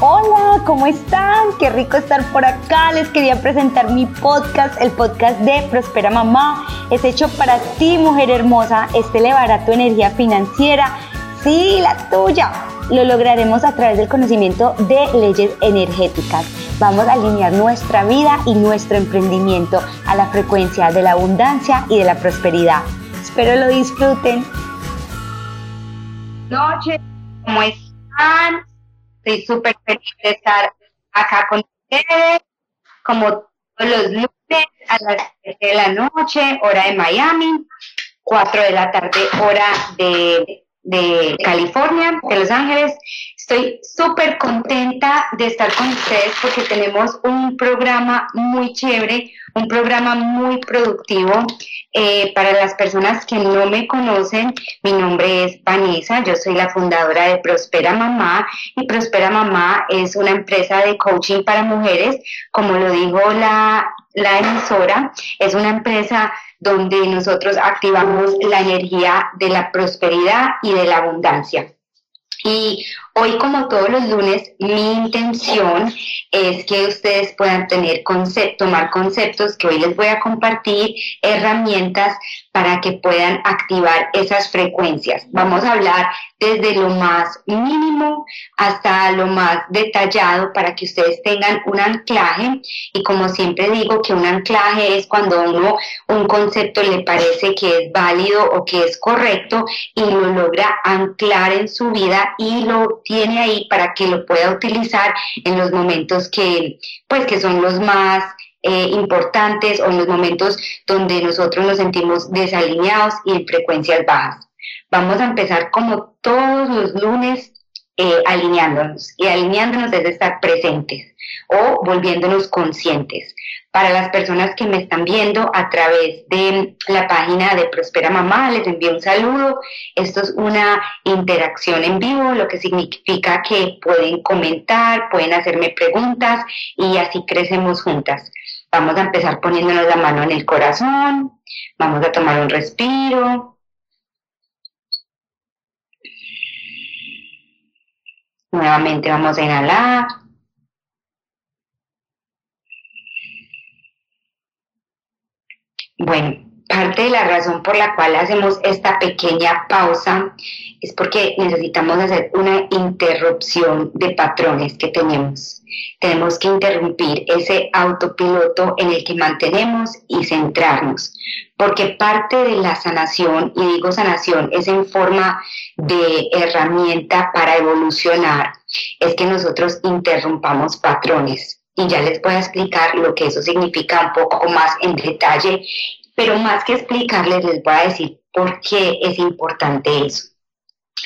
Hola, ¿cómo están? Qué rico estar por acá. Les quería presentar mi podcast, el podcast de Prospera Mamá. Es hecho para ti, mujer hermosa. Este elevará tu energía financiera. Sí, la tuya. Lo lograremos a través del conocimiento de leyes energéticas. Vamos a alinear nuestra vida y nuestro emprendimiento a la frecuencia de la abundancia y de la prosperidad. Espero lo disfruten. Noche, ¿cómo están? Estoy súper feliz estar acá con ustedes, como todos los lunes a las 7 de la noche, hora de Miami, 4 de la tarde, hora de, de California, de Los Ángeles. Estoy súper contenta de estar con ustedes porque tenemos un programa muy chévere, un programa muy productivo. Eh, para las personas que no me conocen, mi nombre es Vanessa, yo soy la fundadora de Prospera Mamá y Prospera Mamá es una empresa de coaching para mujeres, como lo dijo la, la emisora, es una empresa donde nosotros activamos la energía de la prosperidad y de la abundancia. Y hoy, como todos los lunes, mi intención es que ustedes puedan tener concepto, tomar conceptos que hoy les voy a compartir, herramientas para que puedan activar esas frecuencias. Vamos a hablar desde lo más mínimo hasta lo más detallado para que ustedes tengan un anclaje. Y como siempre digo que un anclaje es cuando uno un concepto le parece que es válido o que es correcto y lo logra anclar en su vida y lo tiene ahí para que lo pueda utilizar en los momentos que pues que son los más eh, importantes o en los momentos donde nosotros nos sentimos desalineados y en frecuencias bajas. Vamos a empezar como todos los lunes eh, alineándonos y alineándonos es estar presentes o volviéndonos conscientes. Para las personas que me están viendo a través de la página de Prospera Mamá, les envío un saludo. Esto es una interacción en vivo, lo que significa que pueden comentar, pueden hacerme preguntas y así crecemos juntas. Vamos a empezar poniéndonos la mano en el corazón, vamos a tomar un respiro. Nuevamente vamos a inhalar. Bueno, parte de la razón por la cual hacemos esta pequeña pausa es porque necesitamos hacer una interrupción de patrones que tenemos. Tenemos que interrumpir ese autopiloto en el que mantenemos y centrarnos, porque parte de la sanación, y digo sanación, es en forma de herramienta para evolucionar, es que nosotros interrumpamos patrones y ya les voy a explicar lo que eso significa un poco más en detalle, pero más que explicarles les voy a decir por qué es importante eso.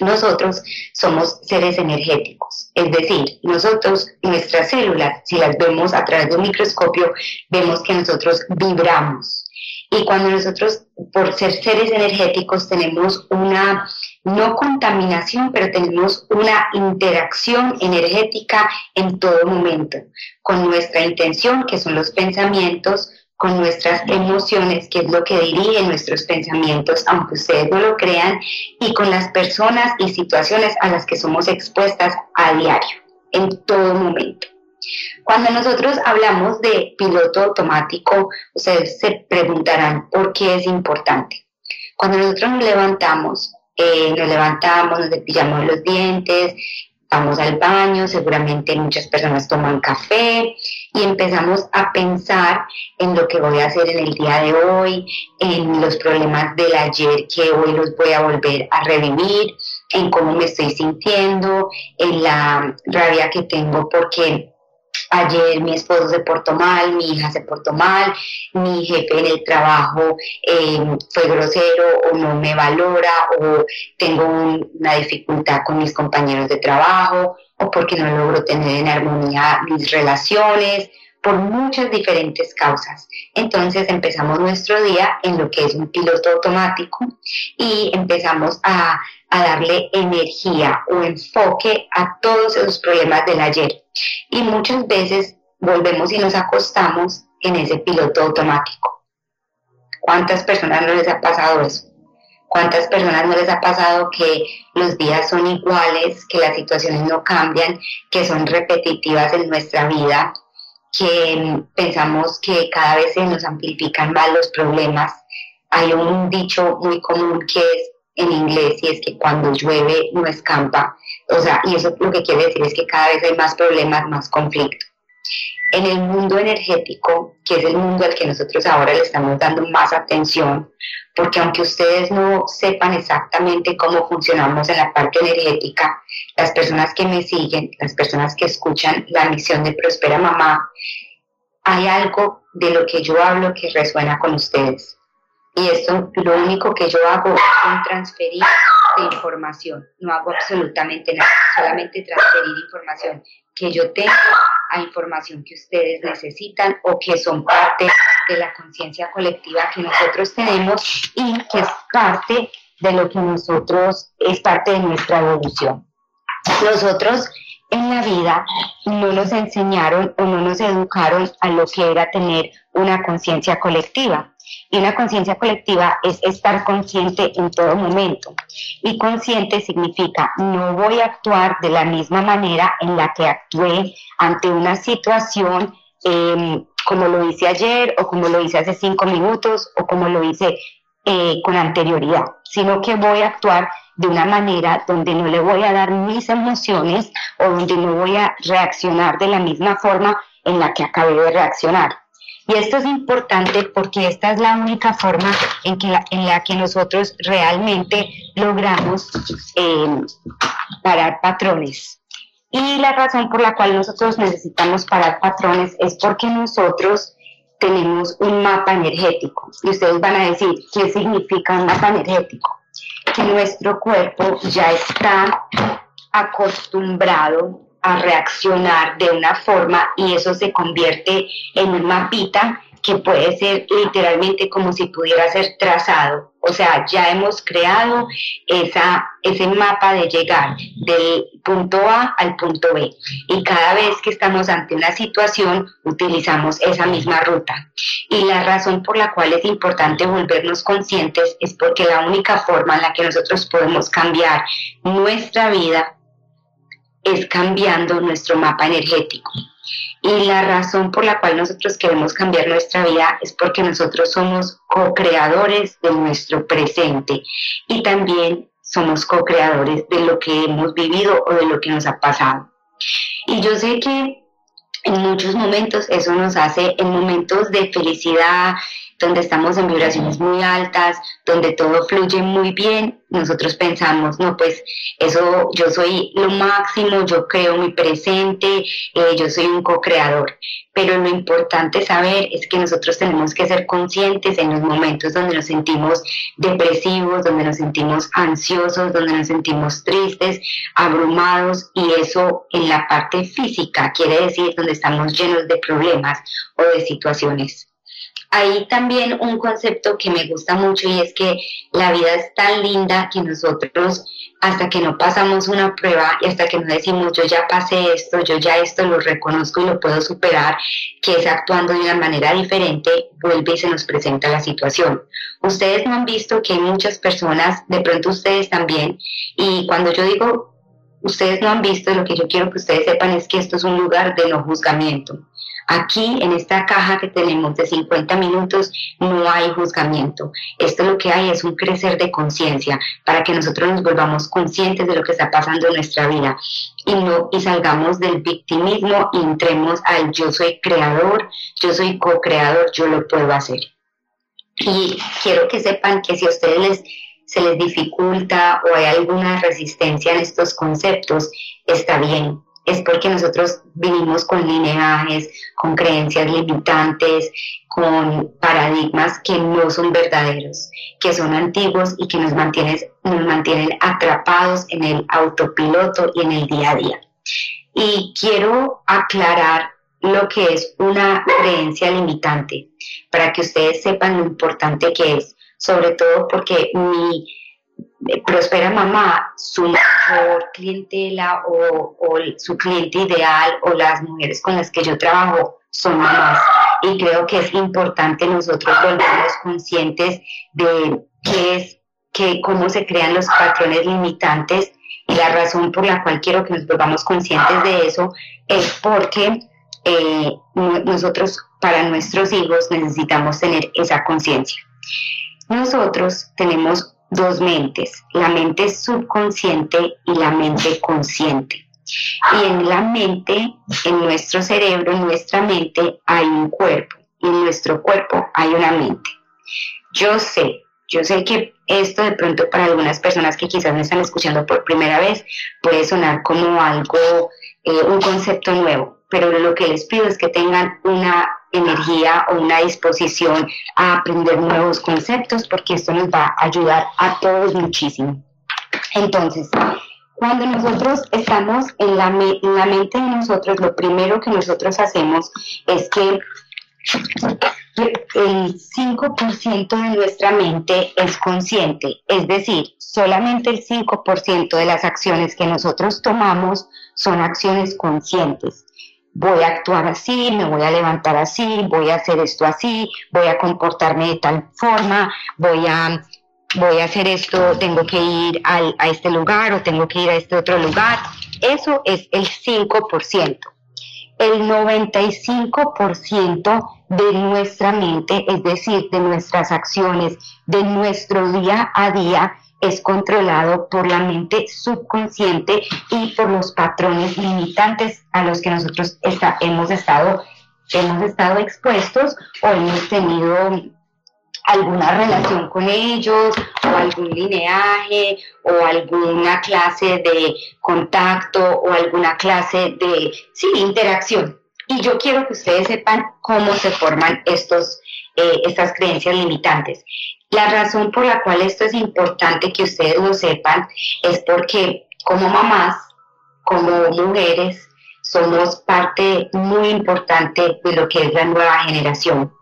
Nosotros somos seres energéticos, es decir, nosotros, nuestras células, si las vemos a través de un microscopio, vemos que nosotros vibramos. Y cuando nosotros, por ser seres energéticos, tenemos una no contaminación, pero tenemos una interacción energética en todo momento, con nuestra intención, que son los pensamientos, con nuestras emociones, que es lo que dirige nuestros pensamientos, aunque ustedes no lo crean, y con las personas y situaciones a las que somos expuestas a diario, en todo momento. Cuando nosotros hablamos de piloto automático, ustedes se preguntarán por qué es importante. Cuando nosotros nos levantamos, eh, nos levantamos, nos cepillamos los dientes, vamos al baño, seguramente muchas personas toman café y empezamos a pensar en lo que voy a hacer en el día de hoy, en los problemas del ayer que hoy los voy a volver a revivir, en cómo me estoy sintiendo, en la rabia que tengo porque ayer mi esposo se portó mal, mi hija se portó mal, mi jefe en el trabajo eh, fue grosero o no me valora o tengo una dificultad con mis compañeros de trabajo o porque no logro tener en armonía mis relaciones por muchas diferentes causas. Entonces empezamos nuestro día en lo que es un piloto automático y empezamos a, a darle energía o enfoque a todos esos problemas del ayer. Y muchas veces volvemos y nos acostamos en ese piloto automático. ¿Cuántas personas no les ha pasado eso? ¿Cuántas personas no les ha pasado que los días son iguales, que las situaciones no cambian, que son repetitivas en nuestra vida, que pensamos que cada vez se nos amplifican más los problemas? Hay un dicho muy común que es en inglés y es que cuando llueve no escampa. O sea, y eso lo que quiere decir es que cada vez hay más problemas, más conflictos en el mundo energético, que es el mundo al que nosotros ahora le estamos dando más atención, porque aunque ustedes no sepan exactamente cómo funcionamos en la parte energética, las personas que me siguen, las personas que escuchan la misión de Prospera Mamá, hay algo de lo que yo hablo que resuena con ustedes. Y esto lo único que yo hago es transferir de información, no hago absolutamente nada, solamente transferir información que yo tengo a información que ustedes necesitan o que son parte de la conciencia colectiva que nosotros tenemos y que es parte de lo que nosotros es parte de nuestra evolución. Nosotros en la vida no nos enseñaron o no nos educaron a lo que era tener una conciencia colectiva. Y una conciencia colectiva es estar consciente en todo momento. Y consciente significa no voy a actuar de la misma manera en la que actué ante una situación em, como lo hice ayer o como lo hice hace cinco minutos o como lo hice eh, con anterioridad, sino que voy a actuar de una manera donde no le voy a dar mis emociones o donde no voy a reaccionar de la misma forma en la que acabé de reaccionar. Y esto es importante porque esta es la única forma en, que en la que nosotros realmente logramos eh, parar patrones. Y la razón por la cual nosotros necesitamos parar patrones es porque nosotros tenemos un mapa energético. Y ustedes van a decir, ¿qué significa un mapa energético? Que nuestro cuerpo ya está acostumbrado a reaccionar de una forma y eso se convierte en un mapita que puede ser literalmente como si pudiera ser trazado. O sea, ya hemos creado esa, ese mapa de llegar del punto A al punto B. Y cada vez que estamos ante una situación, utilizamos esa misma ruta. Y la razón por la cual es importante volvernos conscientes es porque la única forma en la que nosotros podemos cambiar nuestra vida es cambiando nuestro mapa energético. Y la razón por la cual nosotros queremos cambiar nuestra vida es porque nosotros somos co-creadores de nuestro presente y también somos co-creadores de lo que hemos vivido o de lo que nos ha pasado. Y yo sé que en muchos momentos eso nos hace en momentos de felicidad, donde estamos en vibraciones muy altas, donde todo fluye muy bien, nosotros pensamos, no, pues eso, yo soy lo máximo, yo creo mi presente, eh, yo soy un co-creador. Pero lo importante saber es que nosotros tenemos que ser conscientes en los momentos donde nos sentimos depresivos, donde nos sentimos ansiosos, donde nos sentimos tristes, abrumados, y eso en la parte física quiere decir donde estamos llenos de problemas o de situaciones hay también un concepto que me gusta mucho y es que la vida es tan linda que nosotros hasta que no pasamos una prueba y hasta que no decimos yo ya pasé esto, yo ya esto lo reconozco y lo puedo superar, que es actuando de una manera diferente, vuelve y se nos presenta la situación. Ustedes no han visto que hay muchas personas, de pronto ustedes también, y cuando yo digo ustedes no han visto, lo que yo quiero que ustedes sepan es que esto es un lugar de no juzgamiento. Aquí, en esta caja que tenemos de 50 minutos, no hay juzgamiento. Esto lo que hay es un crecer de conciencia para que nosotros nos volvamos conscientes de lo que está pasando en nuestra vida y, no, y salgamos del victimismo y entremos al yo soy creador, yo soy co-creador, yo lo puedo hacer. Y quiero que sepan que si a ustedes se les dificulta o hay alguna resistencia en estos conceptos, está bien es porque nosotros vinimos con lineajes, con creencias limitantes, con paradigmas que no son verdaderos, que son antiguos y que nos mantienen, nos mantienen atrapados en el autopiloto y en el día a día. Y quiero aclarar lo que es una creencia limitante, para que ustedes sepan lo importante que es, sobre todo porque mi Prospera Mamá, su mejor clientela o, su cliente ideal o las mujeres con las que yo trabajo son mamás. Y creo que es importante nosotros volvernos conscientes de qué es que cómo se crean los patrones limitantes y la razón por la cual quiero que nos volvamos conscientes de eso es porque eh, nosotros para nuestros hijos necesitamos tener esa conciencia. Nosotros tenemos dos mentes, la mente subconsciente y la mente consciente. Y en la mente, en nuestro cerebro, en nuestra mente, hay un cuerpo y en nuestro cuerpo hay una mente. Yo sé, yo sé que esto de pronto para algunas personas que quizás me están escuchando por primera vez puede sonar como algo, eh, un concepto nuevo, pero lo que les pido es que tengan una energía o una disposición a aprender nuevos conceptos porque esto nos va a ayudar a todos muchísimo. Entonces, cuando nosotros estamos en la, en la mente de nosotros, lo primero que nosotros hacemos es que el 5% de nuestra mente es consciente, es decir, solamente el 5% de las acciones que nosotros tomamos son acciones conscientes voy a actuar así, me voy a levantar así, voy a hacer esto así, voy a comportarme de tal forma, voy a, voy a hacer esto, tengo que ir a este lugar o tengo que ir a este otro lugar. Eso es el 5%. El 95% de nuestra mente, es decir, de nuestras acciones, de nuestro día a día, es controlado por la mente subconsciente y por los patrones limitantes a los que nosotros hemos, estado, hemos estado expuestos o hemos tenido alguna relación con ellos o algún lineaje o alguna clase de contacto o alguna clase de sí, interacción. Y yo quiero que ustedes sepan cómo se forman estos, eh, estas creencias limitantes. La razón por la cual esto es importante que ustedes lo sepan es porque como mamás, como mujeres, somos parte muy importante de lo que es la nueva generación.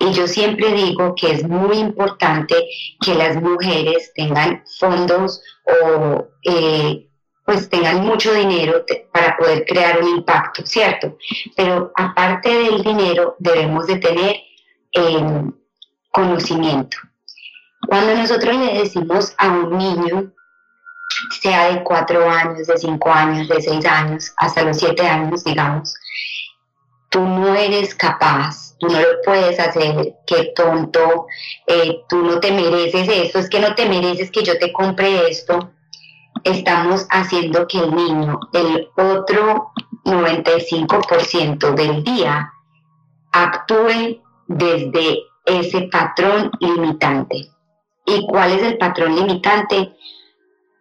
Y yo siempre digo que es muy importante que las mujeres tengan fondos o eh, pues tengan mucho dinero para poder crear un impacto, ¿cierto? Pero aparte del dinero debemos de tener eh, conocimiento. Cuando nosotros le decimos a un niño, sea de cuatro años, de cinco años, de seis años, hasta los siete años, digamos, tú no eres capaz, tú no lo puedes hacer, qué tonto, eh, tú no te mereces esto, es que no te mereces que yo te compre esto, estamos haciendo que el niño, el otro 95% del día, actúe desde ese patrón limitante. ¿Y cuál es el patrón limitante?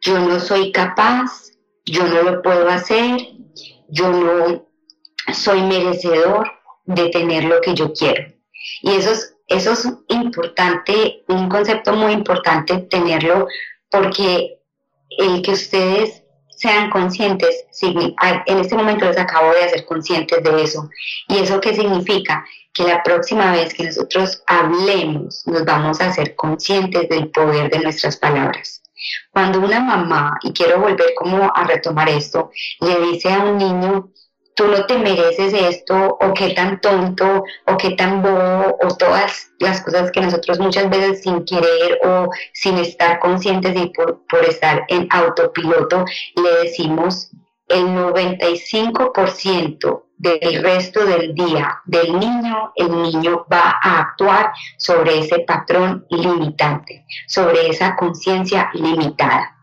Yo no soy capaz, yo no lo puedo hacer, yo no soy merecedor de tener lo que yo quiero. Y eso es, eso es importante, un concepto muy importante tenerlo porque el que ustedes sean conscientes, en este momento les acabo de hacer conscientes de eso. ¿Y eso qué significa? Que la próxima vez que nosotros hablemos, nos vamos a ser conscientes del poder de nuestras palabras. Cuando una mamá, y quiero volver como a retomar esto, le dice a un niño, tú no te mereces esto, o qué tan tonto, o qué tan bobo, o todas las cosas que nosotros muchas veces sin querer o sin estar conscientes y por, por estar en autopiloto le decimos el 95% del resto del día del niño, el niño va a actuar sobre ese patrón limitante, sobre esa conciencia limitada.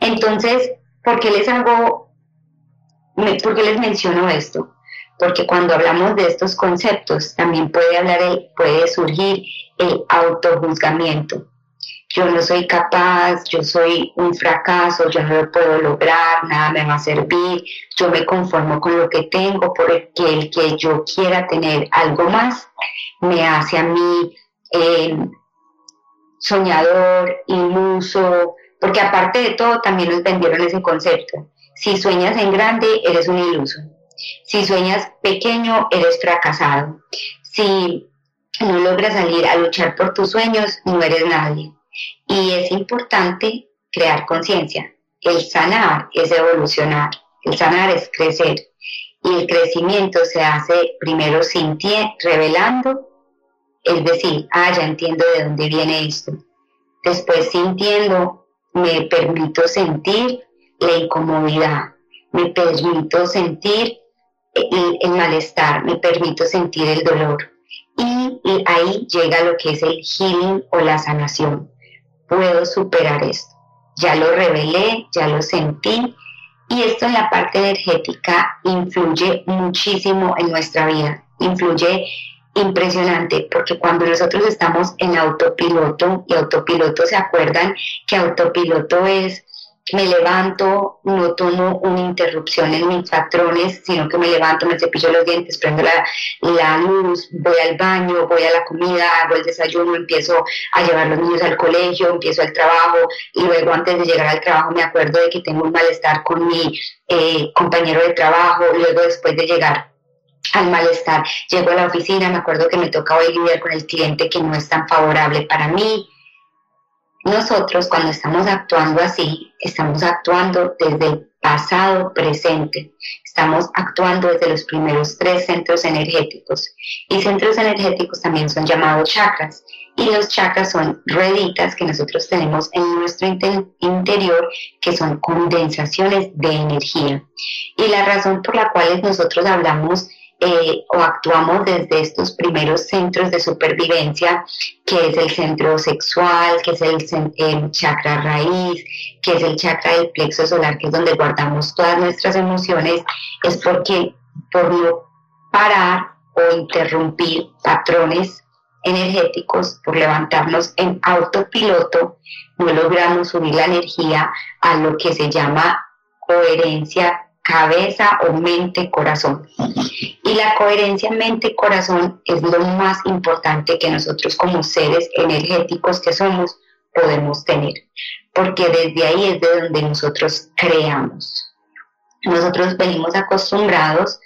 Entonces, ¿por qué les hago ¿Por qué les menciono esto? Porque cuando hablamos de estos conceptos también puede, hablar puede surgir el autojuzgamiento. Yo no soy capaz, yo soy un fracaso, yo no lo puedo lograr, nada me va a servir, yo me conformo con lo que tengo porque el que yo quiera tener algo más me hace a mí eh, soñador, iluso, porque aparte de todo también nos vendieron ese concepto si sueñas en grande, eres un iluso. Si sueñas pequeño, eres fracasado. Si no logras salir a luchar por tus sueños, no eres nadie. Y es importante crear conciencia. El sanar es evolucionar. El sanar es crecer. Y el crecimiento se hace primero revelando, es decir, ah, ya entiendo de dónde viene esto. Después sintiendo, me permito sentir la incomodidad, me permito sentir el, malestar, me permito sentir el dolor. Y, y ahí llega lo que es el healing o la sanación. Puedo superar esto. Ya lo revelé, ya lo sentí y esto en la parte energética influye muchísimo en nuestra vida, influye impresionante, porque cuando nosotros estamos en autopiloto, y autopiloto se acuerdan que autopiloto es me levanto, no tomo una interrupción en mis patrones, sino que me levanto, me cepillo los dientes, prendo la, luz, voy al baño, voy a la comida, hago el desayuno, empiezo a llevar los niños al colegio, empiezo al trabajo y luego antes de llegar al trabajo me acuerdo de que tengo un malestar con mi eh, compañero de trabajo, luego después de llegar al malestar, llego a la oficina, me acuerdo que me toca hoy lidiar con el cliente que no es tan favorable para mí, nosotros cuando estamos actuando así, estamos actuando desde el pasado presente, estamos actuando desde los primeros tres centros energéticos. Y centros energéticos también son llamados chakras. Y los chakras son rueditas que nosotros tenemos en nuestro interior, que son condensaciones de energía. Y la razón por la cual nosotros hablamos eh, o actuamos desde estos primeros centros de supervivencia, que es el centro sexual, que es el, chakra raíz, que es el chakra del plexo solar, que es donde guardamos todas nuestras emociones, es porque por no parar o interrumpir patrones energéticos, por levantarnos en autopiloto, no logramos subir la energía a lo que se llama coherencia cabeza o mente, corazón. Y la coherencia mente-corazón es lo más importante que nosotros como seres energéticos que somos podemos tener, porque desde ahí es de donde nosotros creamos. Nosotros venimos acostumbrados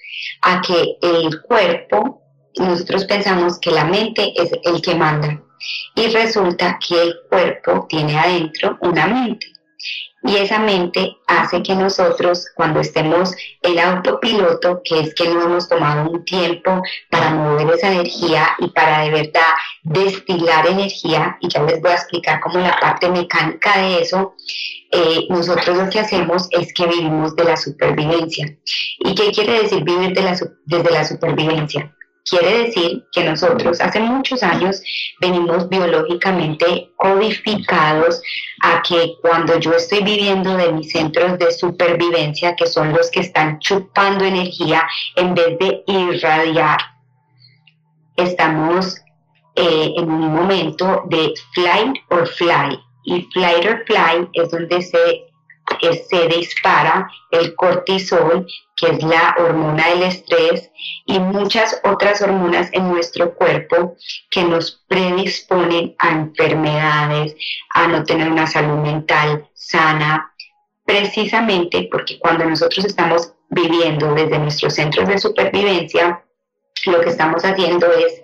a que el cuerpo, nosotros pensamos que la mente es el que manda y resulta que el cuerpo tiene adentro una mente y esa mente hace que nosotros cuando estemos en autopiloto, que es que no hemos tomado un tiempo para mover esa energía y para de verdad destilar energía, y ya les voy a explicar como la parte mecánica de eso, eh, nosotros lo que hacemos es que vivimos de la supervivencia. ¿Y qué quiere decir vivir de la, desde la supervivencia? Quiere decir que nosotros hace muchos años venimos biológicamente codificados a que cuando yo estoy viviendo de mis centros de supervivencia, que son los que están chupando energía en vez de irradiar, estamos eh, en un momento de flight or fly. Y flight or fly es donde se se dispara el cortisol, que es la hormona del estrés, y muchas otras hormonas en nuestro cuerpo que nos predisponen a enfermedades, a no tener una salud mental sana, precisamente porque cuando nosotros estamos viviendo desde nuestros centros de supervivencia, lo que estamos haciendo es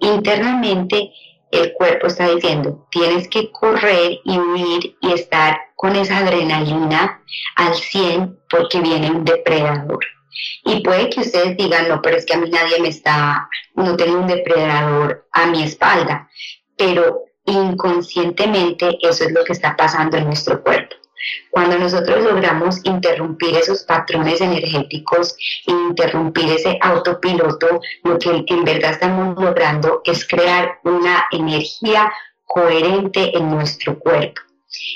internamente el cuerpo está diciendo, tienes que correr y huir y estar con esa adrenalina al 100 porque viene un depredador. Y puede que ustedes digan, no, pero es que a mí nadie me está, no tengo un depredador a mi espalda, pero inconscientemente eso es lo que está pasando en nuestro cuerpo. Cuando nosotros logramos interrumpir esos patrones energéticos interrumpir ese autopiloto, lo que en verdad estamos logrando es crear una energía coherente en nuestro cuerpo.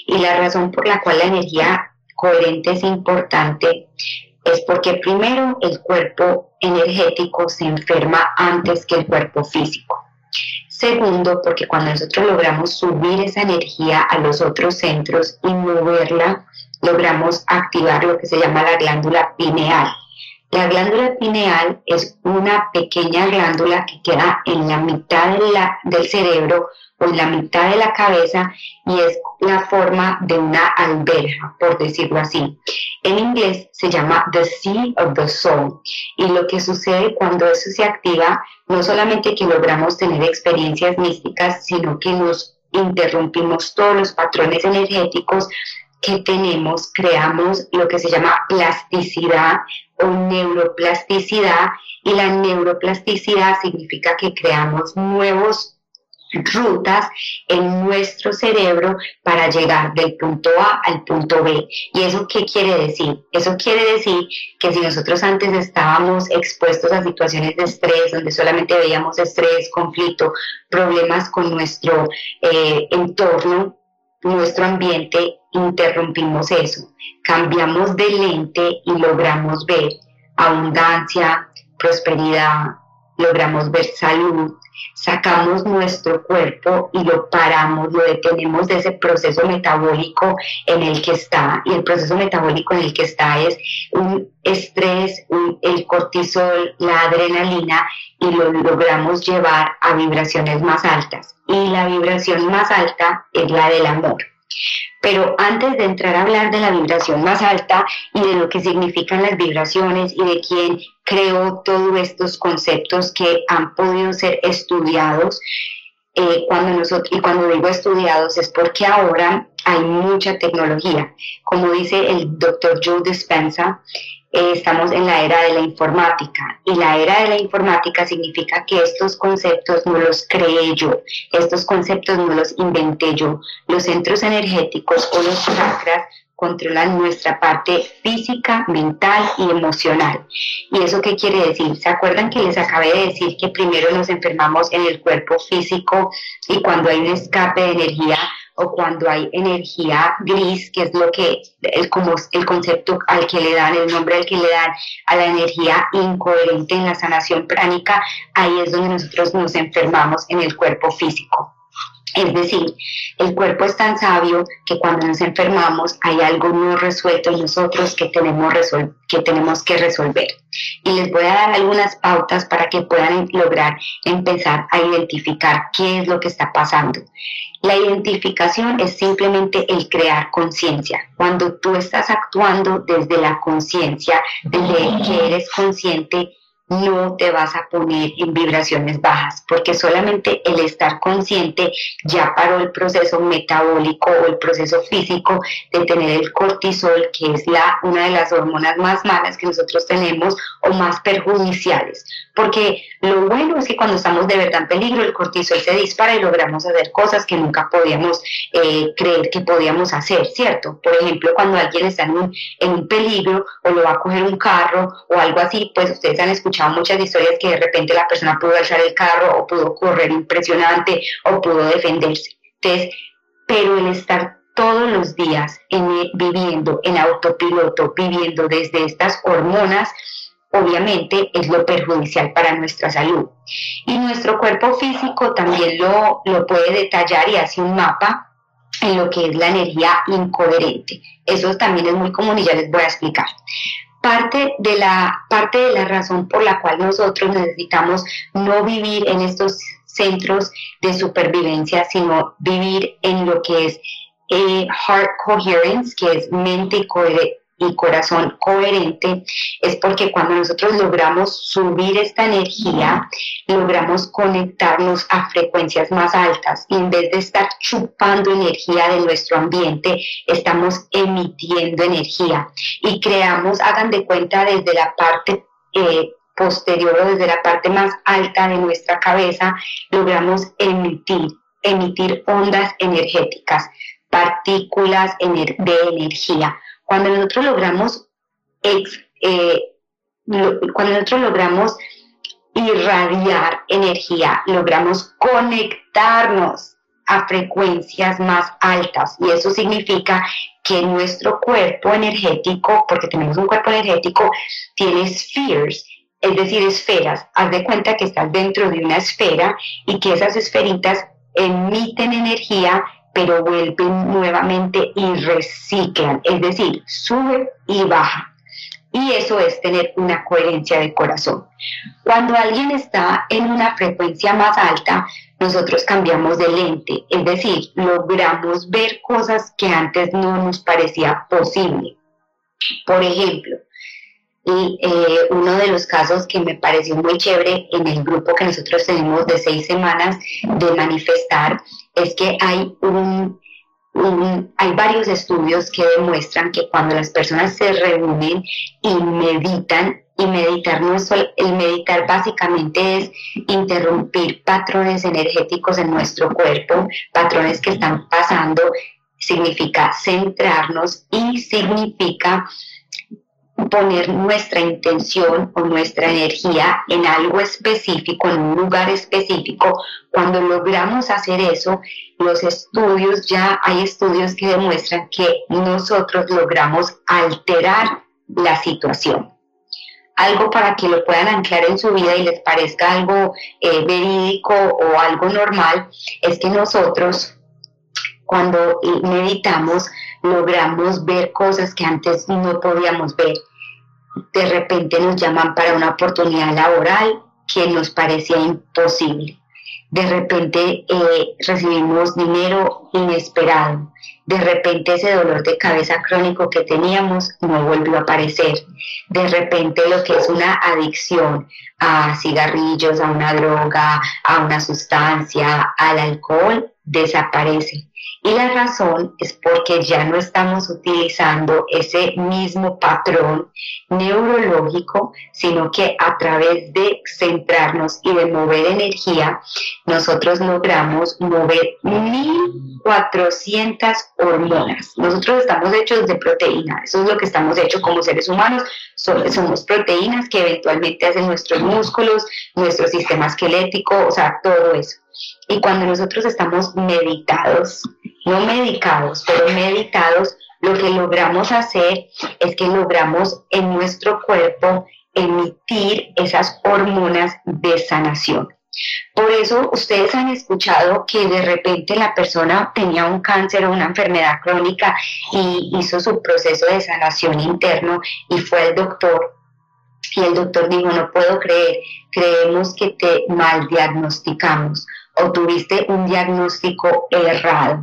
Y la razón por la cual la energía coherente es importante es porque primero el cuerpo energético se enferma antes que el cuerpo físico. Segundo, porque cuando nosotros logramos subir esa energía a los otros centros y moverla, logramos activar lo que se llama la glándula pineal. La glándula pineal es una pequeña glándula que queda en la mitad del cerebro o en la mitad de la cabeza y es la forma de una alberja, por decirlo así. En inglés se llama the sea of the soul y lo que sucede cuando eso se activa, no solamente que logramos tener experiencias místicas, sino que nos interrumpimos todos los patrones energéticos que tenemos, creamos lo que se llama plasticidad o neuroplasticidad y la neuroplasticidad significa que creamos nuevos rutas en nuestro cerebro para llegar del punto A al punto B. ¿Y eso qué quiere decir? Eso quiere decir que si nosotros antes estábamos expuestos a situaciones de estrés, donde solamente veíamos estrés, conflicto, problemas con nuestro eh, entorno, nuestro ambiente, interrumpimos eso, cambiamos de lente y logramos ver abundancia, prosperidad, logramos ver salud, sacamos nuestro cuerpo y lo paramos, lo detenemos de ese proceso metabólico en el que está. Y el proceso metabólico en el que está es un estrés, el cortisol, la adrenalina y lo logramos llevar a vibraciones más altas. Y la vibración más alta es la del amor. Pero antes de entrar a hablar de la vibración más alta y de lo que significan las vibraciones y de quién creó todos estos conceptos que han podido ser estudiados, eh, cuando nosotros, y cuando digo estudiados es porque ahora hay mucha tecnología. Como dice el doctor Joe Dispensa, eh, estamos en la era de la informática y la era de la informática significa que estos conceptos no los creé yo, estos conceptos no los inventé yo. Los centros energéticos o los chakras controlan nuestra parte física, mental y emocional. ¿Y eso qué quiere decir? ¿Se acuerdan que les acabé de decir que primero nos enfermamos en el cuerpo físico y cuando hay un escape de energía o cuando hay energía gris, que es lo que, el, como el concepto al que le dan, el nombre al que le dan a la energía incoherente en la sanación pránica, ahí es donde nosotros nos enfermamos en el cuerpo físico. Es decir, el cuerpo es tan sabio que cuando nos enfermamos hay algo no resuelto en nosotros que tenemos, que resolver. Y les voy a dar algunas pautas para que puedan lograr empezar a identificar qué es lo que está pasando. La identificación es simplemente el crear conciencia. Cuando tú estás actuando desde la conciencia, desde que eres consciente, no te vas a poner en vibraciones bajas, porque solamente el estar consciente ya paró el proceso metabólico o el proceso físico de tener el cortisol, que es la, una de las hormonas más malas que nosotros tenemos o más perjudiciales. Porque lo bueno es que cuando estamos de verdad en peligro, el cortisol se dispara y logramos hacer cosas que nunca podíamos eh, creer que podíamos hacer, ¿cierto? Por ejemplo, cuando alguien está en un, en un peligro o lo va a coger un carro o algo así, pues ustedes han escuchado muchas historias que de repente la persona pudo alzar el carro o pudo correr impresionante o pudo defenderse. Pero el estar todos los días en, viviendo en autopiloto, viviendo desde estas hormonas, obviamente es lo perjudicial para nuestra salud. Y nuestro cuerpo físico también lo, lo puede detallar y hace un mapa en lo que es la energía incoherente. Eso también es muy común y ya les voy a explicar parte de la parte de la razón por la cual nosotros necesitamos no vivir en estos centros de supervivencia, sino vivir en lo que es eh, heart coherence, que es mente coherente y corazón coherente, es porque cuando nosotros logramos subir esta energía, logramos conectarnos a frecuencias más altas. Y en vez de estar chupando energía de nuestro ambiente, estamos emitiendo energía. Y creamos, hagan de cuenta desde la parte eh, posterior o desde la parte más alta de nuestra cabeza, logramos emitir, emitir ondas energéticas, partículas de energía cuando nosotros logramos, eh, cuando nosotros logramos irradiar energía, logramos conectarnos a frecuencias más altas y eso significa que nuestro cuerpo energético, porque tenemos un cuerpo energético, tiene spheres, es decir, esferas. Haz de cuenta que estás dentro de una esfera y que esas esferitas emiten energía pero vuelven nuevamente y reciclan, es decir, sube y baja. Y eso es tener una coherencia de corazón. Cuando alguien está en una frecuencia más alta, nosotros cambiamos de lente, es decir, logramos ver cosas que antes no nos parecía posible. Por ejemplo, y eh, uno de los casos que me pareció muy chévere en el grupo que nosotros tenemos de seis semanas de manifestar es que hay un, hay varios estudios que demuestran que cuando las personas se reúnen y meditan Y meditar no es el meditar básicamente es interrumpir patrones energéticos en nuestro cuerpo, patrones que están pasando, significa centrarnos y significa poner nuestra intención o nuestra energía en algo específico, en un lugar específico. Cuando logramos hacer eso, los estudios, ya hay estudios que demuestran que nosotros logramos alterar la situación. Algo para que lo puedan anclar en su vida y les parezca algo eh, verídico o algo normal, es que nosotros cuando meditamos logramos ver cosas que antes no podíamos ver. De repente nos llaman para una oportunidad laboral que nos parecía imposible. De repente eh, recibimos dinero inesperado. De repente ese dolor de cabeza crónico que teníamos no volvió a aparecer. De repente lo que es una adicción a cigarrillos, a una droga, a una sustancia, al alcohol, desaparece. Y la razón es porque ya no estamos utilizando ese mismo patrón neurológico, sino que a través de centrarnos y de mover energía, nosotros logramos mover 1400 hormonas. Nosotros estamos hechos de proteína, eso es lo que estamos hechos como seres humanos, somos proteínas que eventualmente hacen nuestros músculos, nuestro sistema esquelético, o sea, todo eso. Y cuando nosotros estamos meditados, no medicados, pero meditados, lo que logramos hacer es que logramos en nuestro cuerpo emitir esas hormonas de sanación. Por eso ustedes han escuchado que de repente la persona tenía un cáncer o una enfermedad crónica y hizo su proceso de sanación interno y fue al doctor y el doctor dijo, no puedo creer, creemos que te mal diagnosticamos o tuviste un diagnóstico errado.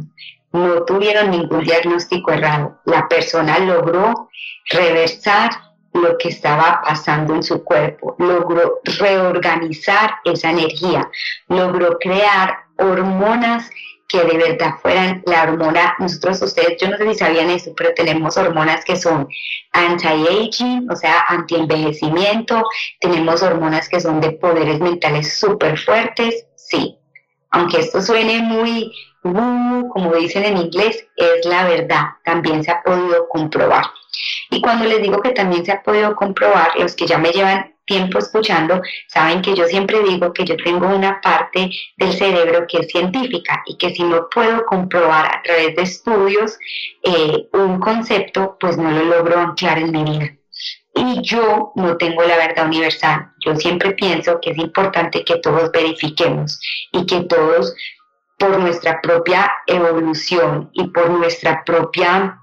No tuvieron ningún diagnóstico errado. La persona logró reversar lo que estaba pasando en su cuerpo, logró reorganizar esa energía, logró crear hormonas que de verdad fueran la hormona, nosotros ustedes, yo no sé si sabían eso, pero tenemos hormonas que son anti-aging, o sea, anti-envejecimiento, tenemos hormonas que son de poderes mentales súper fuertes, sí, aunque esto suene muy, como dicen en inglés, es la verdad, también se ha podido comprobar. Y cuando les digo que también se ha podido comprobar, los que ya me llevan tiempo escuchando, saben que yo siempre digo que yo tengo una parte del cerebro que es científica y que si no puedo comprobar a través de estudios eh, un concepto, pues no lo logro anclar en mi vida y yo no tengo la verdad universal. Yo siempre pienso que es importante que todos verifiquemos y que todos por nuestra propia evolución y por nuestra propia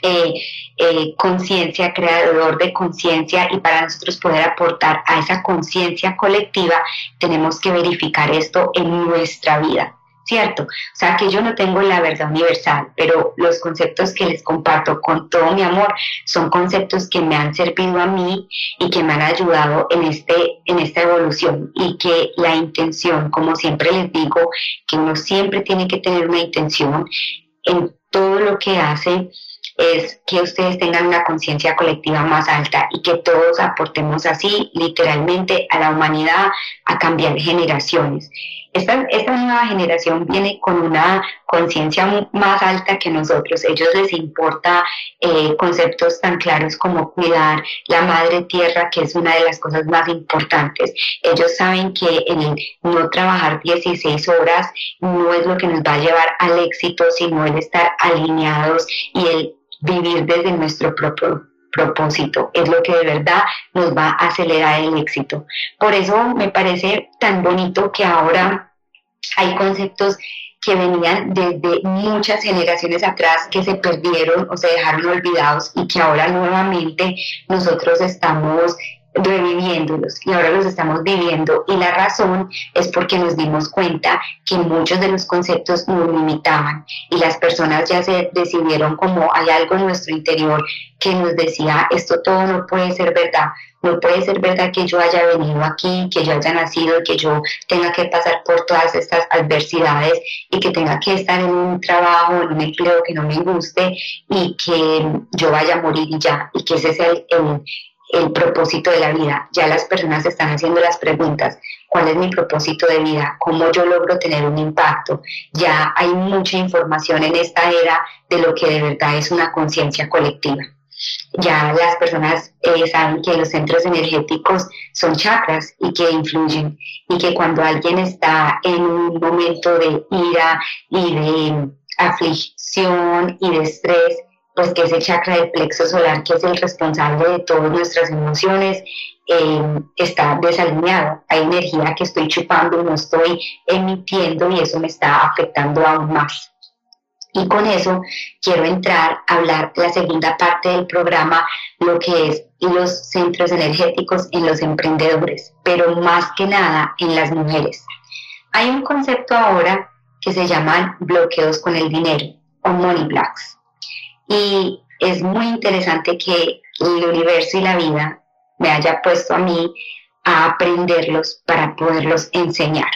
eh, eh, conciencia, creador de conciencia y para nosotros poder aportar a esa conciencia colectiva, tenemos que verificar esto en nuestra vida. ¿Cierto? O sea, que yo no tengo la verdad universal, pero los conceptos que les comparto con todo mi amor son conceptos que me han servido a mí y que me han ayudado en, este, en esta evolución y que la intención, como siempre les digo, que uno siempre tiene que tener una intención en todo lo que hace es que ustedes tengan una conciencia colectiva más alta y que todos aportemos así literalmente a la humanidad a cambiar generaciones. Esta, esta nueva generación viene con una conciencia más alta que nosotros. Ellos les importa eh, conceptos tan claros como cuidar la madre tierra, que es una de las cosas más importantes. Ellos saben que el no trabajar 16 horas no es lo que nos va a llevar al éxito, sino el estar alineados y el vivir desde nuestro propio propósito, es lo que de verdad nos va a acelerar el éxito. Por eso me parece tan bonito que ahora hay conceptos que venían desde muchas generaciones atrás que se perdieron o se dejaron olvidados y que ahora nuevamente nosotros estamos reviviéndolos. Y ahora los estamos viviendo y la razón es porque nos dimos cuenta que muchos de los conceptos nos limitaban y las personas ya se decidieron como hay algo en nuestro interior que nos decía esto todo no puede ser verdad. No puede ser verdad que yo haya venido aquí, que yo haya nacido que yo tenga que pasar por todas estas adversidades y que tenga que estar en un trabajo, en un empleo que no me guste y que yo vaya a morir y ya, y que ese sea el, el propósito de la vida. Ya las personas están haciendo las preguntas, ¿cuál es mi propósito de vida? ¿Cómo yo logro tener un impacto? Ya hay mucha información en esta era de lo que de verdad es una conciencia colectiva. Ya las personas eh, saben que los centros energéticos son chakras y que influyen y que cuando alguien está en un momento de ira y de aflicción y de estrés, pues que ese chakra del plexo solar, que es el responsable de todas nuestras emociones, eh, está desalineado. Hay energía que estoy chupando no estoy emitiendo y eso me está afectando aún más. Y con eso quiero entrar a hablar la segunda parte del programa, lo que es los centros energéticos en los emprendedores, pero más que nada en las mujeres. Hay un concepto ahora que se llaman bloqueos con el dinero o money blocks. Y es muy interesante que el universo y la vida me haya puesto a mí a aprenderlos para poderlos enseñar.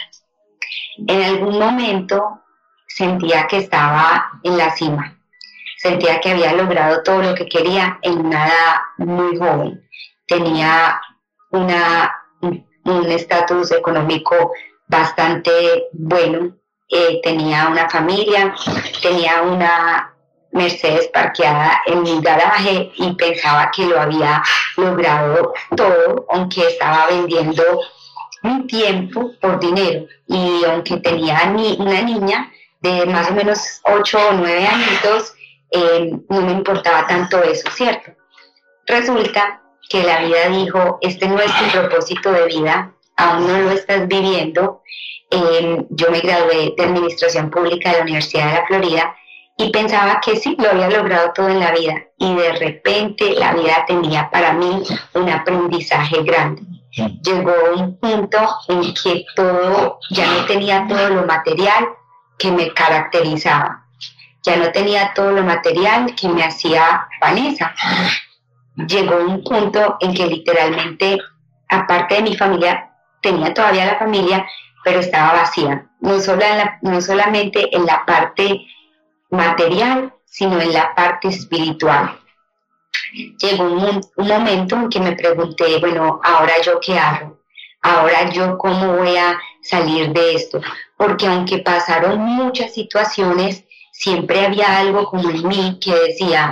En algún momento sentía que estaba en la cima, sentía que había logrado todo lo que quería en una edad muy joven. Tenía un estatus económico bastante bueno, eh, tenía una familia, tenía una Mercedes parqueada en mi garaje y pensaba que lo había logrado todo, aunque estaba vendiendo un tiempo por dinero y aunque tenía ni una niña de más o menos 8 o 9 añitos, eh, no me importaba tanto eso, ¿cierto? Resulta que la vida dijo, este no es tu propósito de vida, aún no lo estás viviendo. Eh, yo me gradué de Administración Pública de la Universidad de la Florida y pensaba que sí, lo había logrado todo en la vida y de repente la vida tenía para mí un aprendizaje grande. Llegó un punto en que todo, ya no tenía todo lo material, que me caracterizaba. Ya no tenía todo lo material que me hacía Vanessa. Llegó un punto en que literalmente, aparte de mi familia, tenía todavía la familia, pero estaba vacía. No, solo no solamente en la parte material, sino en la parte espiritual. Llegó un, momento en que me pregunté, bueno, ahora yo qué hago? Ahora yo cómo voy a salir de esto? porque aunque pasaron muchas situaciones, siempre había algo como en mí que decía,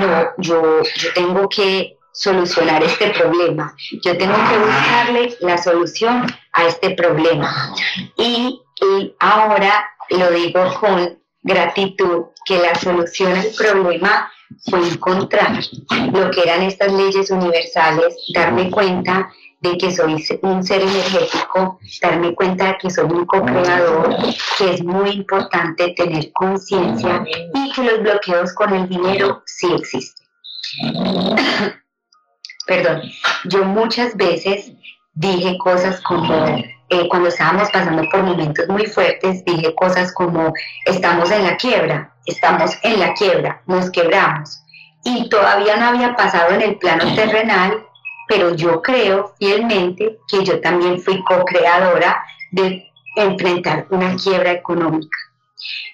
no, yo, yo tengo que solucionar este problema, yo tengo que buscarle la solución a este problema. Y, y ahora lo digo con gratitud, que la solución al problema fue encontrar lo que eran estas leyes universales, darme cuenta de que soy un ser energético, darme cuenta de que soy un co-creador, que es muy importante tener conciencia y que los bloqueos con el dinero sí existen. Perdón, yo muchas veces dije cosas como, eh, cuando estábamos pasando por momentos muy fuertes, dije cosas como, estamos en la quiebra, estamos en la quiebra, nos quebramos. Y todavía no había pasado en el plano terrenal pero yo creo fielmente que yo también fui co-creadora de enfrentar una quiebra económica.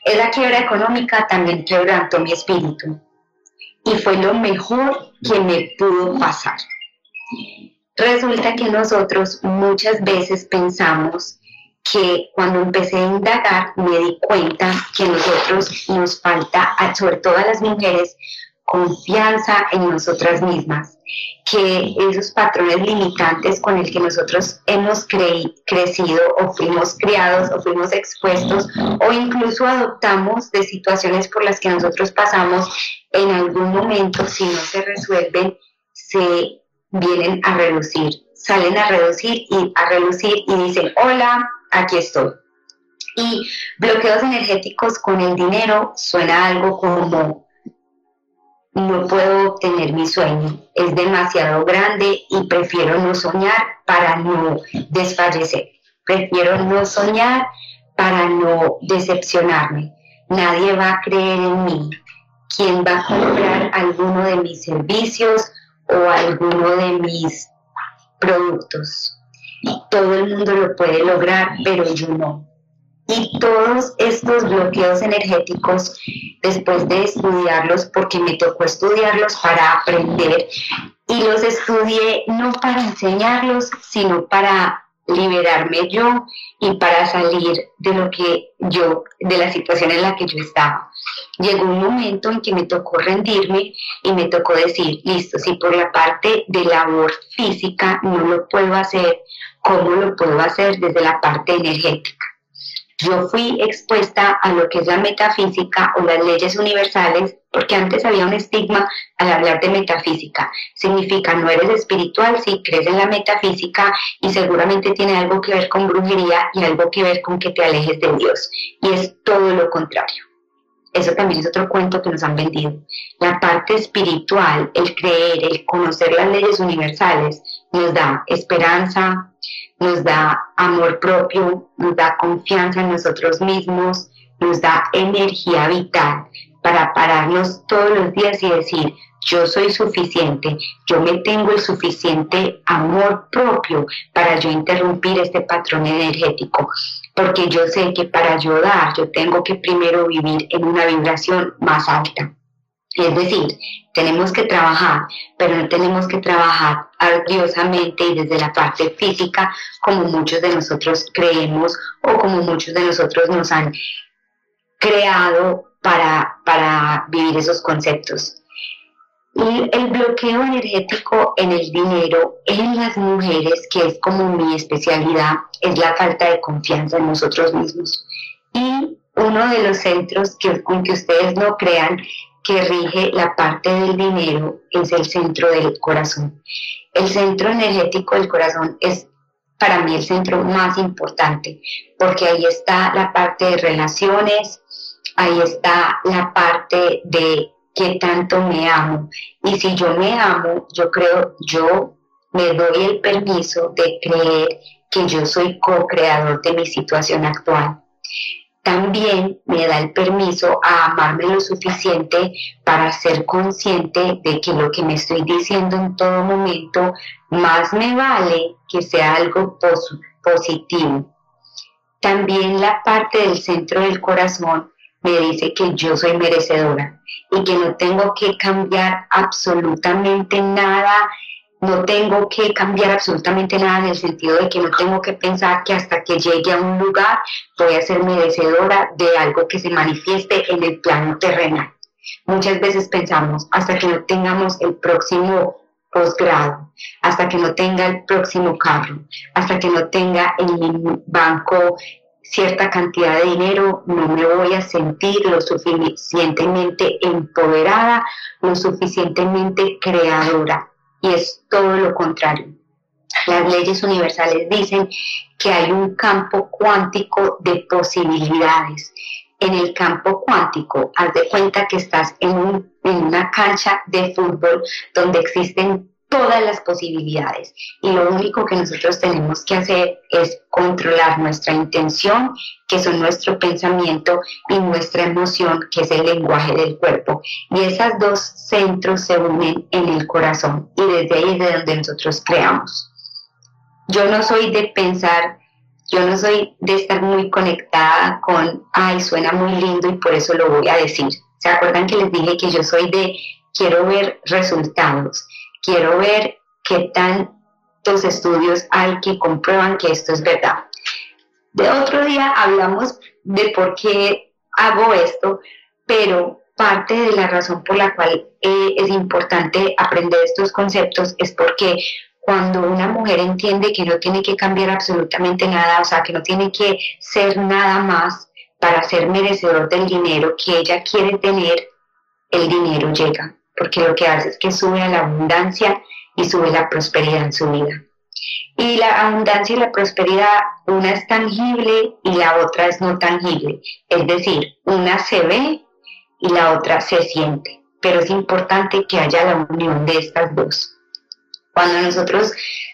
Esa quiebra económica también quebrantó mi espíritu y fue lo mejor que me pudo pasar. Resulta que nosotros muchas veces pensamos que cuando empecé a indagar me di cuenta que nosotros nos falta, sobre todo a las mujeres, confianza en nosotras mismas, que esos patrones limitantes con el que nosotros hemos crecido o fuimos criados o fuimos expuestos o incluso adoptamos de situaciones por las que nosotros pasamos, en algún momento, si no se resuelven, se vienen a reducir, salen a reducir y a reducir y dicen, hola, aquí estoy. Y bloqueos energéticos con el dinero suena algo como no puedo obtener mi sueño, es demasiado grande y prefiero no soñar para no desfallecer. Prefiero no soñar para no decepcionarme. Nadie va a creer en mí. ¿Quién va a comprar alguno de mis servicios o alguno de mis productos? Todo el mundo lo puede lograr, pero yo no. Y todos estos bloqueos energéticos, después de estudiarlos, porque me tocó estudiarlos para aprender Y los estudié no para enseñarlos, sino para liberarme yo y para salir de lo que yo, de la situación en la que yo estaba. Llegó un momento en que me tocó rendirme y me tocó decir, listo, si por la parte de labor física no lo puedo hacer, ¿cómo lo puedo hacer desde la parte energética? yo fui expuesta a lo que es la metafísica o las leyes universales, porque antes había un estigma al hablar de metafísica. Significa no eres espiritual si crees en la metafísica y seguramente tiene algo que ver con brujería y algo que ver con que te alejes de Dios. Y es todo lo contrario. Eso también es otro cuento que nos han vendido. La parte espiritual, el creer, el conocer las leyes universales, nos da esperanza, nos da amor propio, nos da confianza en nosotros mismos, nos da energía vital para pararnos todos los días y decir, yo soy suficiente, yo me tengo el suficiente amor propio para yo interrumpir este patrón energético, porque yo sé que para ayudar yo tengo que primero vivir en una vibración más alta. Es decir, tenemos que trabajar, pero no tenemos que trabajar ardiosamente y desde la parte física como muchos de nosotros creemos o como muchos de nosotros nos han creado para, para vivir esos conceptos. Y el bloqueo energético en el dinero en las mujeres, que es como mi especialidad, es la falta de confianza en nosotros mismos. Y uno de los centros que, aunque ustedes no crean, que rige la parte del dinero es el centro del corazón. El centro energético del corazón es para mí el centro más importante, porque ahí está la parte de relaciones, ahí está la parte de qué tanto me amo. Y si yo me amo, yo creo, yo me doy el permiso de creer que yo soy co-creador de mi situación actual también me da el permiso a amarme lo suficiente para ser consciente de que lo que me estoy diciendo en todo momento más me vale que sea algo positivo. También la parte del centro del corazón me dice que yo soy merecedora y que no tengo que cambiar absolutamente nada no tengo que cambiar absolutamente nada en el sentido de que no tengo que pensar que hasta que llegue a un lugar voy a ser merecedora de algo que se manifieste en el plano terrenal. Muchas veces pensamos hasta que no tengamos el próximo posgrado, hasta que no tenga el próximo carro, hasta que no tenga en mi banco cierta cantidad de dinero, no me voy a sentir lo suficientemente empoderada, lo suficientemente creadora y es todo lo contrario. Las leyes universales dicen que hay un campo cuántico de posibilidades. En el campo cuántico, haz de cuenta que estás en, en una cancha de fútbol donde existen todas las posibilidades y lo único que nosotros tenemos que hacer es controlar nuestra intención, que son nuestro pensamiento y nuestra emoción, que es el lenguaje del cuerpo. Y esos dos centros se unen en el corazón y desde ahí es de donde nosotros creamos. Yo no soy de pensar, yo no soy de estar muy conectada con, ay, suena muy lindo y por eso lo voy a decir. ¿Se acuerdan que les dije que yo soy de, quiero ver resultados? Quiero ver qué tantos estudios hay que comprueban que esto es verdad. De otro día hablamos de por qué hago esto, pero parte de la razón por la cual eh, es importante aprender estos conceptos es porque cuando una mujer entiende que no tiene que cambiar absolutamente nada, o sea, que no tiene que ser nada más para ser merecedor del dinero que ella quiere tener, el dinero llega porque lo que hace es que sube a la abundancia y sube la prosperidad en su vida. Y la abundancia y la prosperidad, una es tangible y la otra es no tangible. Es decir, una se ve y la otra se siente. Pero es importante que haya la unión de estas dos. Cuando nosotros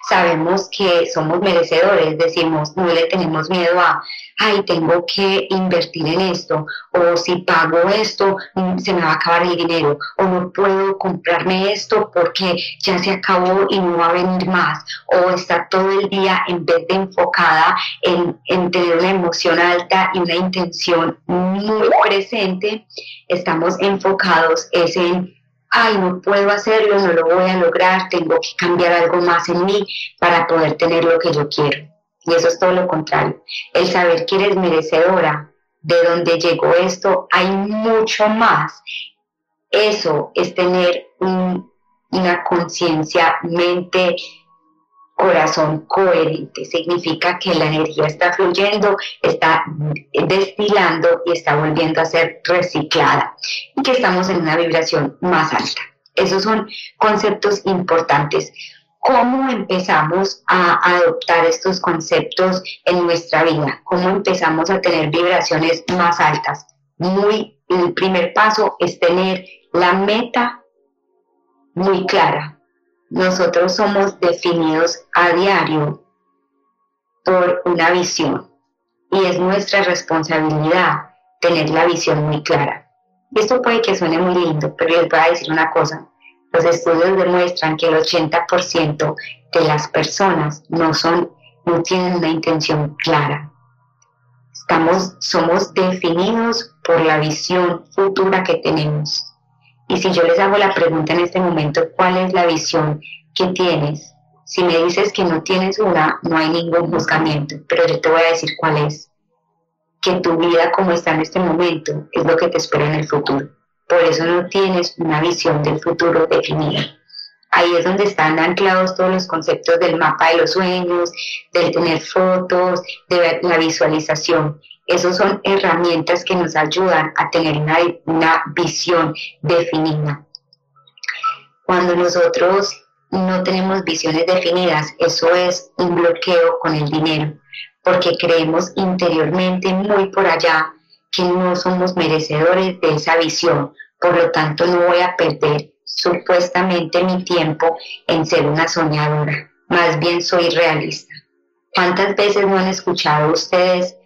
sabemos que somos merecedores, decimos, no le tenemos miedo a, ay, tengo que invertir en esto, o si pago esto, mm, se me va a acabar el dinero, o no puedo comprarme esto porque ya se acabó y no va a venir más, o está todo el día en vez de enfocada en, en tener una emoción alta y una intención muy presente, estamos enfocados en ay, no puedo hacerlo, no lo voy a lograr, tengo que cambiar algo más en mí para poder tener lo que yo quiero. Y eso es todo lo contrario. El saber que eres merecedora, de dónde llegó esto, hay mucho más. Eso es tener una conciencia, mente, corazón coherente. Significa que la energía está fluyendo, está destilando y está volviendo a ser reciclada y que estamos en una vibración más alta. Esos son conceptos importantes. ¿Cómo empezamos a adoptar estos conceptos en nuestra vida? ¿Cómo empezamos a tener vibraciones más altas? Muy, el primer paso es tener la meta muy clara, nosotros somos definidos a diario por una visión y es nuestra responsabilidad tener la visión muy clara. Esto puede que suene muy lindo, pero les voy a decir una cosa. Los estudios demuestran que el 80% de las personas no son no tienen una intención clara. Estamos somos definidos por la visión futura que tenemos. Y si yo les hago la pregunta en este momento, ¿cuál es la visión que tienes? Si me dices que no tienes una, no hay ningún juzgamiento, pero yo te voy a decir cuál es. Que tu vida como está en este momento es lo que te espera en el futuro. Por eso no tienes una visión del futuro definida. Ahí es donde están anclados todos los conceptos del mapa de los sueños, del tener fotos, de la visualización. Esas son herramientas que nos ayudan a tener una, visión definida. Cuando nosotros no tenemos visiones definidas, eso es un bloqueo con el dinero, porque creemos interiormente muy por allá que no somos merecedores de esa visión, por lo tanto no voy a perder supuestamente mi tiempo en ser una soñadora, más bien soy realista. ¿Cuántas veces no han escuchado ustedes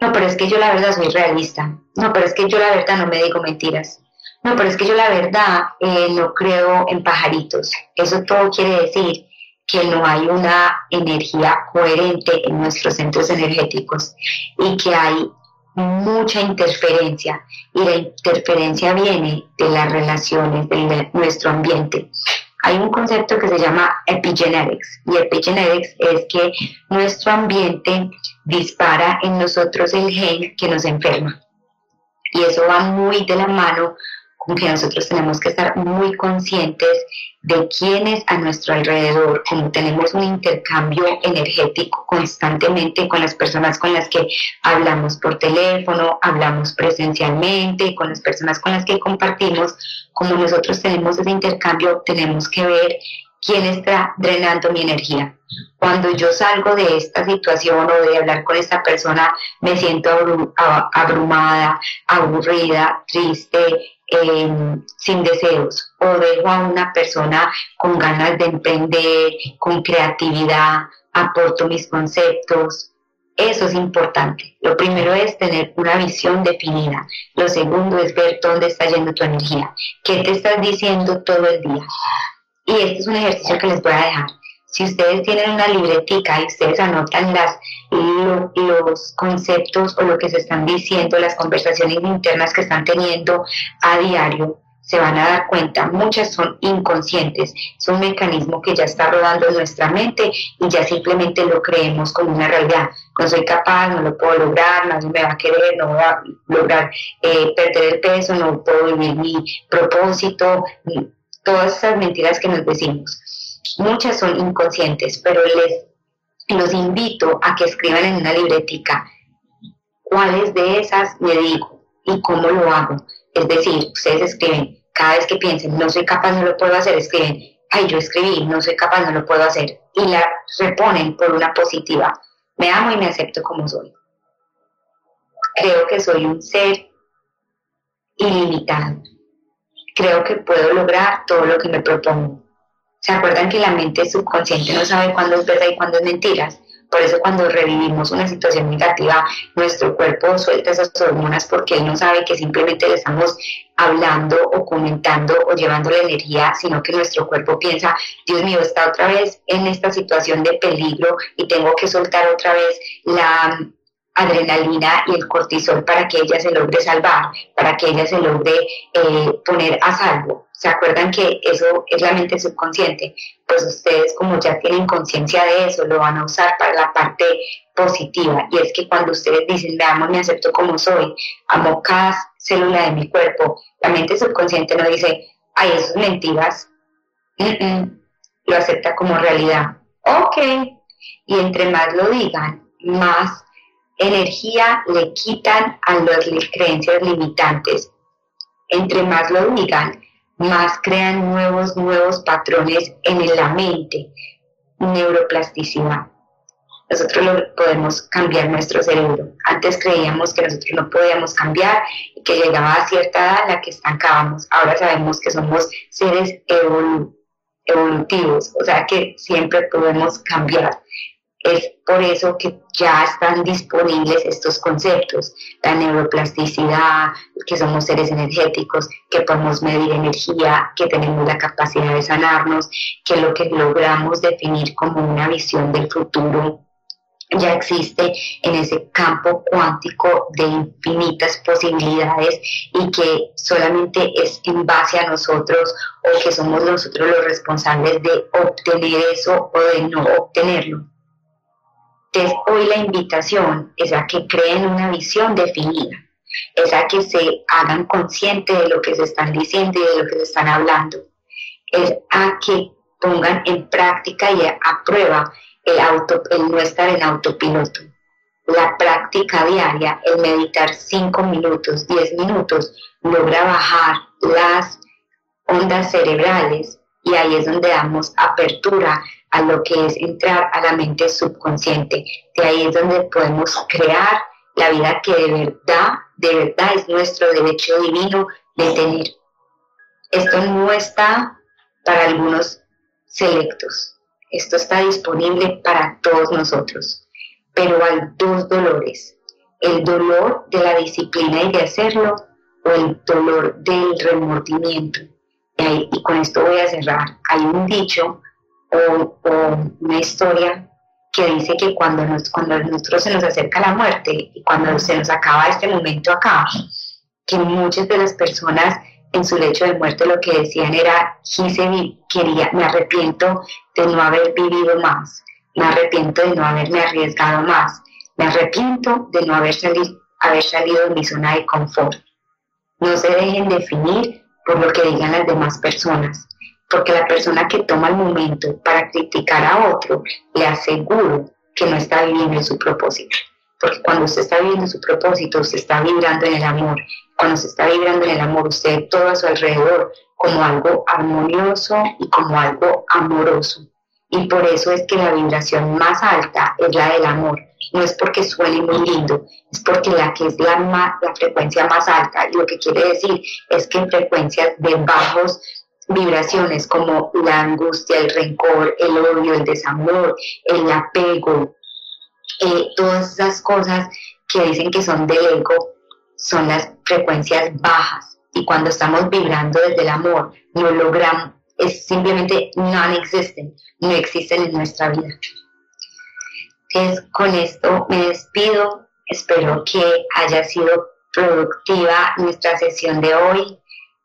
no, pero es que yo la verdad soy realista. No, pero es que yo la verdad no me digo mentiras. No, pero es que yo la verdad eh, no creo en pajaritos. Eso todo quiere decir que no hay una energía coherente en nuestros centros energéticos y que hay mucha interferencia y la interferencia viene de las relaciones de nuestro ambiente hay un concepto que se llama epigenetics y epigenetics es que nuestro ambiente dispara en nosotros el gen que nos enferma. Y eso va muy de la mano con que nosotros tenemos que estar muy conscientes de quiénes a nuestro alrededor, como tenemos un intercambio energético constantemente con las personas con las que hablamos por teléfono, hablamos presencialmente, con las personas con las que compartimos, como nosotros tenemos ese intercambio, tenemos que ver quién está drenando mi energía. Cuando yo salgo de esta situación o de hablar con esta persona, me siento abrumada, aburrida, triste, em, sin deseos. O dejo a una persona con ganas de emprender, con creatividad, aporto mis conceptos. Eso es importante. Lo primero es tener una visión definida. Lo segundo es ver dónde está yendo tu energía. ¿Qué te estás diciendo todo el día? Y este es un ejercicio que les voy a dejar. Si ustedes tienen una libretica y ustedes anotan las, los conceptos o lo que se están diciendo, las conversaciones internas que están teniendo a diario, se van a dar cuenta, muchas son inconscientes, es un mecanismo que ya está rodando en nuestra mente y ya simplemente lo creemos como una realidad. No soy capaz, no lo puedo lograr, nadie me va a querer, no voy a lograr eh, perder el peso, no puedo vivir mi propósito, todas esas mentiras que nos decimos. Muchas son inconscientes, pero les los invito a que escriban en una libretica cuáles de esas me digo y cómo lo hago. Es decir, ustedes escriben cada vez que piensen, no soy capaz, no lo puedo hacer, escriben, ay, yo escribí, no soy capaz, no lo puedo hacer. Y la reponen por una positiva. Me amo y me acepto como soy. Creo que soy un ser ilimitado creo que puedo lograr todo lo que me propongo. ¿Se acuerdan que la mente subconsciente no sabe cuándo es verdad y cuándo es mentiras? Por eso cuando revivimos una situación negativa, nuestro cuerpo suelta esas hormonas porque él no sabe que simplemente le estamos hablando o comentando o llevando la energía, sino que nuestro cuerpo piensa, Dios mío, está otra vez en esta situación de peligro y tengo que soltar otra vez la adrenalina y el cortisol para que ella se logre salvar, para que ella se logre eh, poner a salvo. ¿Se acuerdan que eso es la mente subconsciente? Pues ustedes como ya tienen conciencia de eso, lo van a usar para la parte positiva. Y es que cuando ustedes dicen, veamos, me acepto como soy, amo cada célula de mi cuerpo, la mente subconsciente no dice, ay, eso es mentiras. Lo acepta como realidad. Ok. Y entre más lo digan, más energía le quitan a las creencias limitantes. Entre más lo digan, más crean nuevos, nuevos patrones en la mente, neuroplasticidad. Nosotros podemos cambiar nuestro cerebro. Antes creíamos que nosotros no podíamos cambiar y que llegaba a cierta edad en la que estancábamos. Ahora sabemos que somos seres evolutivos, o sea que siempre podemos cambiar. Es por eso que ya están disponibles estos conceptos, la neuroplasticidad, que somos seres energéticos, que podemos medir energía, que tenemos la capacidad de sanarnos, que lo que logramos definir como una visión del futuro ya existe en ese campo cuántico de infinitas posibilidades y que solamente es en base a nosotros o que somos nosotros los responsables de obtener eso o de no obtenerlo. Entonces, hoy la invitación es a que creen una visión definida, es a que se hagan conscientes de lo que se están diciendo y de lo que se están hablando, es a que pongan en práctica y a prueba el, auto, el no estar en autopiloto. La práctica diaria, el meditar 5 minutos, 10 minutos, logra bajar las ondas cerebrales y ahí es donde damos apertura a lo que es entrar a la mente subconsciente. De ahí es donde podemos crear la vida que de verdad, de verdad es nuestro derecho divino de tener. Esto no está para algunos selectos. Esto está disponible para todos nosotros. Pero hay dos dolores. El dolor de la disciplina y de hacerlo o el dolor del remordimiento. Y, con esto voy a cerrar. Hay un dicho o, una historia que dice que cuando, nos, cuando a nosotros se nos acerca la muerte y cuando se nos acaba este momento acá, que muchas de las personas en su lecho de muerte lo que decían era, quería, me arrepiento de no haber vivido más, me arrepiento de no haberme arriesgado más, me arrepiento de no haber, salido, haber salido de mi zona de confort. No se dejen definir por lo que digan las demás personas porque la persona que toma el momento para criticar a otro, le aseguro que no está viviendo su propósito. Porque cuando usted está viviendo su propósito, usted está vibrando en el amor. Cuando se está vibrando en el amor, usted todo a su alrededor como algo armonioso y como algo amoroso. Y por eso es que la vibración más alta es la del amor. No es porque suene muy lindo, es porque la que es la, la frecuencia más alta, y lo que quiere decir es que en frecuencias de bajos vibraciones como la angustia, el rencor, el odio, el desamor, el apego, eh, todas esas cosas que dicen que son del ego, son las frecuencias bajas. Y cuando estamos vibrando desde el amor, no logramos, es simplemente no existen, no existen en nuestra vida. Entonces, con esto me despido. Espero que haya sido productiva nuestra sesión de hoy.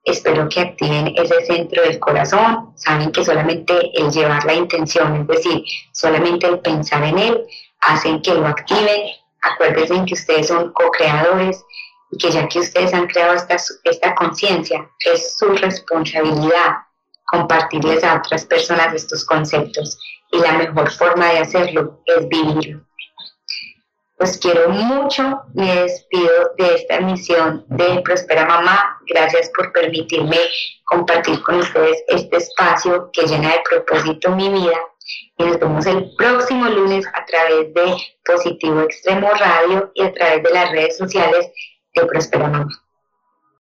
Espero que activen ese centro del corazón. Saben que solamente el llevar la intención, es decir, solamente el pensar en él, hacen que lo activen. Acuérdense que ustedes son co-creadores y que ya que ustedes han creado esta, esta conciencia, es su responsabilidad compartirles a otras personas estos conceptos. Y la mejor forma de hacerlo es vivirlo. Los quiero mucho, me despido de esta emisión de Prospera Mamá. Gracias por permitirme compartir con ustedes este espacio que llena de propósito mi vida. Y nos vemos el próximo lunes a través de Positivo Extremo Radio y a través de las redes sociales de Prospera Mamá.